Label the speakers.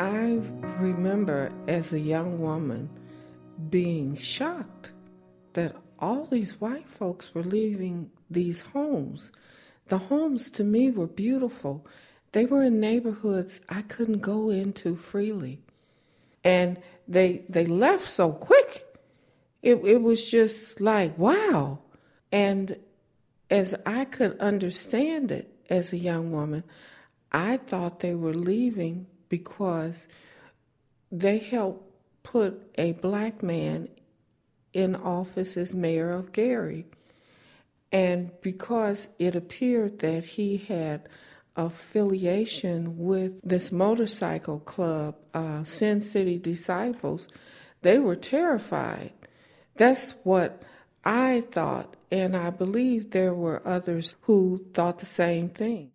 Speaker 1: I remember as a young woman being shocked that all these white folks were leaving these homes. The homes to me were beautiful. They were in neighborhoods I couldn't go into freely. And they they left so quick. It it was just like, wow. And as I could understand it as a young woman, I thought they were leaving because they helped put a black man in office as mayor of Gary. And because it appeared that he had affiliation with this motorcycle club, uh, Sin City Disciples, they were terrified. That's what I thought, and I believe there were others who thought the same thing.